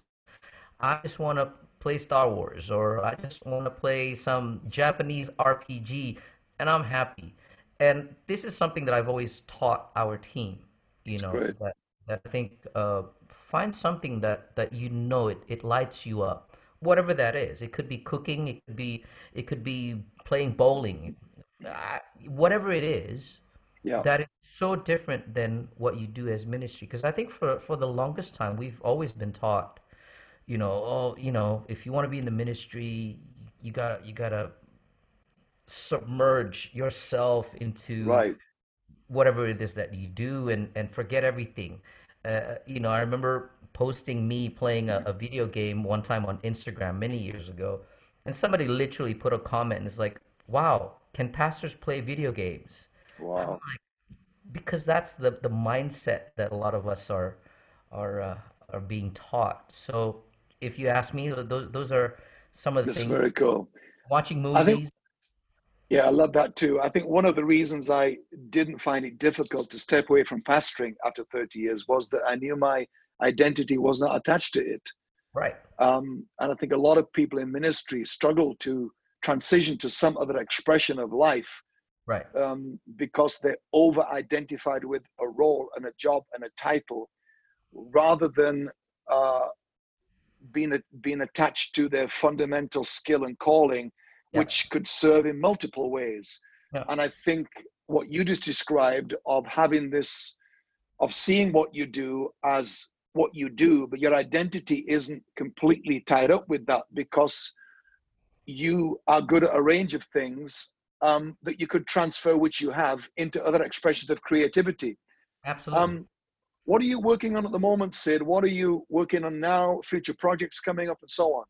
I just want to play Star Wars or I just want to play some Japanese RPG and I'm happy. And this is something that I've always taught our team, you know, that, that I think uh, find something that, that you know it, it lights you up, whatever that is. It could be cooking, it could be, it could be playing bowling, uh, whatever it is, yeah. that is so different than what you do as ministry because i think for for the longest time we've always been taught you know oh you know if you want to be in the ministry you gotta you gotta submerge yourself into right whatever it is that you do and and forget everything uh, you know i remember posting me playing a, a video game one time on Instagram many years ago, and somebody literally put a comment and it's like, "Wow, can pastors play video games?" Wow. Because that's the the mindset that a lot of us are are uh, are being taught. So if you ask me, those those are some of the That's things. very cool. Watching I think movies, Yeah, I love that too. I think one of the reasons I didn't find it difficult to step away from pastoring after 30 years was that I knew my identity was not attached to it. right? Um, and I think a lot of people in ministry struggle to transition to some other expression of life Right. um, because they're over identified with a role and a job and a title rather than uh, being, being attached to their fundamental skill and calling, Yeah. which could serve in multiple ways. Yeah. And I think what you just described of having this, of seeing what you do as what you do, but your identity isn't completely tied up with that because you are good at a range of things um, that you could transfer, which you have, into other expressions of creativity. Absolutely. Um, what are you working on at the moment, Sid? What are you working on now? Future projects coming up, and so on.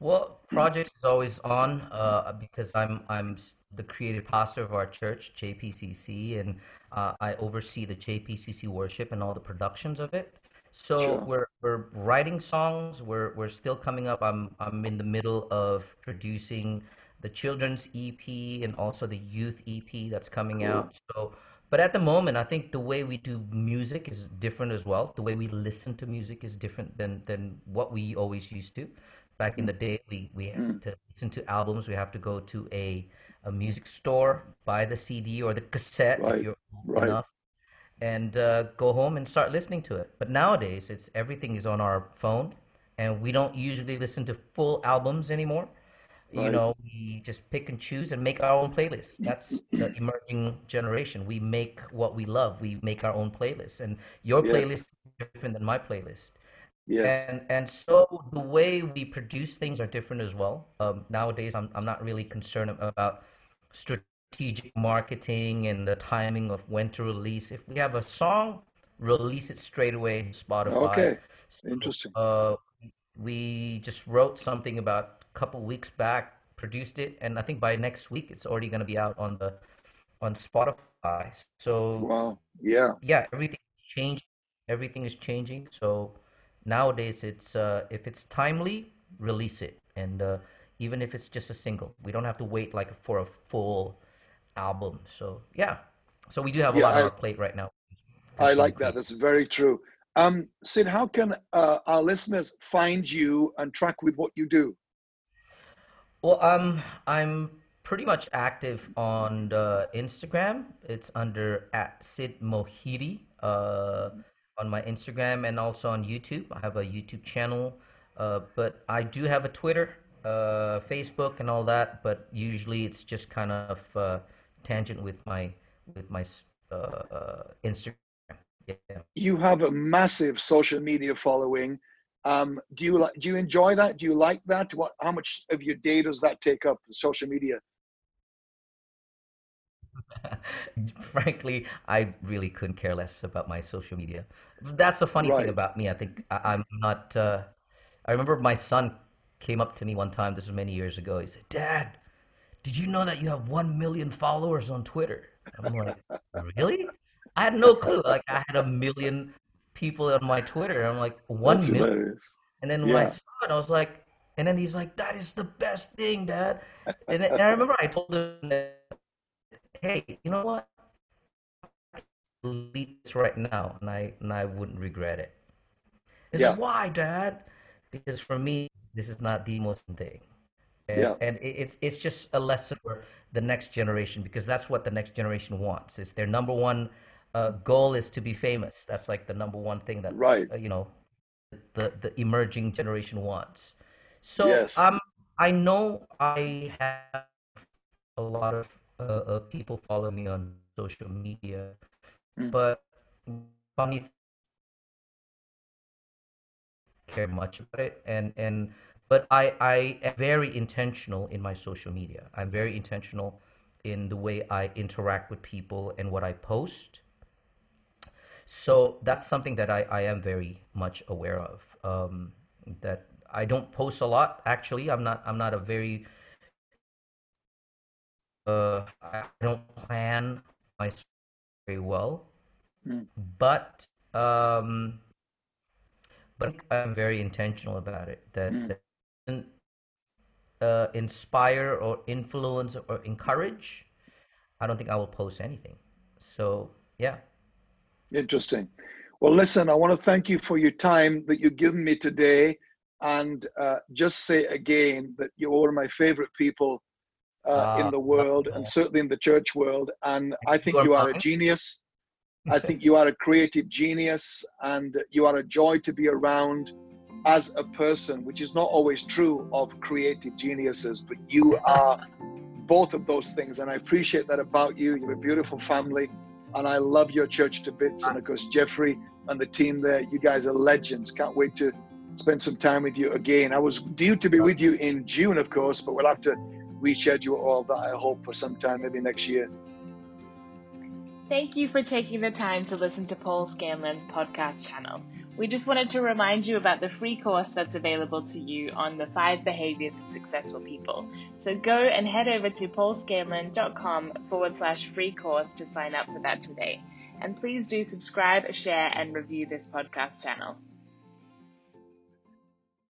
Well, project is always on uh, because I'm I'm the creative pastor of our church, JPCC, and uh, I oversee the JPCC worship and all the productions of it. So Sure. we're we're writing songs. We're we're still coming up. I'm I'm in the middle of producing the children's EP and also the youth EP that's coming Cool. out. So, but at the moment, I think the way we do music is different as well. The way we listen to music is different than than what we always used to. Back in the day, we we had Mm, to listen to albums. We have to go to a a music store, buy the CD or the cassette if right, you're old right. enough and uh, go home and start listening to it. But nowadays, it's everything is on our phone, and we don't usually listen to full albums anymore. You know, we just pick and choose and make our own playlists. That's the emerging generation. We make what we love. We make our own playlists, and your Yes. playlist is different than my playlist. Yes. And and so the way we produce things are different as well. Um, nowadays, I'm I'm not really concerned about strategic marketing and the timing of when to release. If we have a song, release it straight away Spotify. Okay. So Interesting. uh, we just wrote something about a couple weeks back, produced it, and I think by next week it's already going to be out on the on Spotify. So Wow. Yeah. yeah, everything is changing. Everything is changing. So nowadays, it's uh, if it's timely, release it, and uh, even if it's just a single, we don't have to wait like for a full album. So yeah, so we do have a Yeah. lot on I our plate right now. I like that. That's very true. Um, Sid, how can uh, our listeners find you and track with what you do? Well, um, I'm pretty much active on the Instagram. It's under at Sid Mohede uh, on my Instagram and also on YouTube. I have a YouTube channel, uh, but I do have a Twitter, uh, Facebook, and all that. But usually, it's just kind of uh, tangent with my with my uh, Instagram. Yeah. You have a massive social media following. Um, do you like? Do you enjoy that? Do you like that? What? How much of your day does that take up? Social media. Frankly, I really couldn't care less about my social media. That's the funny thing about me. I think I, I'm not. Uh, I remember my son came up to me one time. This was many years ago. He said, "Dad, did you know that you have one million followers on Twitter?" I'm like, "Really? I had no clue. Like I had a million people on my Twitter. I'm like, one That's million. hilarious. And then when I saw it, I was like, and then he's like, "That is the best thing, Dad." And, then- and I remember I told him that, "Hey, you know what? Delete this right now, and I and I wouldn't regret it." He's Yeah. like, "Why, Dad?" Because for me, this is not the most thing, Yeah. and it's it's just a lesson for the next generation because that's what the next generation wants. It's their number one uh, goal is to be famous. That's like the number one thing that Right. uh, you know the the emerging generation wants. So Yes. um, I know I have a lot of uh, uh, people follow me on social media, Mm. but funny care much about it, and and but I I am very intentional in my social media. I'm very intentional in the way I interact with people and what I post. So that's something that I, I am very much aware of. Um, that I don't post a lot. Actually, I'm not. I'm not a very. Uh, I don't plan my very well, mm. but um, but I'm very intentional about it. That, mm. that uh, inspire or influence or encourage. I don't think I will post anything. So yeah. Interesting. Well, listen, I want to thank you for your time that you've given me today. And uh, just say again that you're my favorite people uh, uh, in the world and certainly in the church world. And I think you are a genius. I think you are a creative genius and you are a joy to be around as a person, which is not always true of creative geniuses, but you are both of those things. And I appreciate that about you. You're a beautiful family and I love your church to bits. And of course, Jeffrey and the team there, you guys are legends. Can't wait to spend some time with you again. I was due to be with you in June, of course, but we'll have to reschedule all that, I hope, for some time, maybe next year. Thank you for taking the time to listen to Paul Scanlon's podcast channel. We just wanted to remind you about the free course that's available to you on the five behaviors of successful people. So go and head over to paulscanlon.com forward slash free course to sign up for that today. And please do subscribe, share, and review this podcast channel.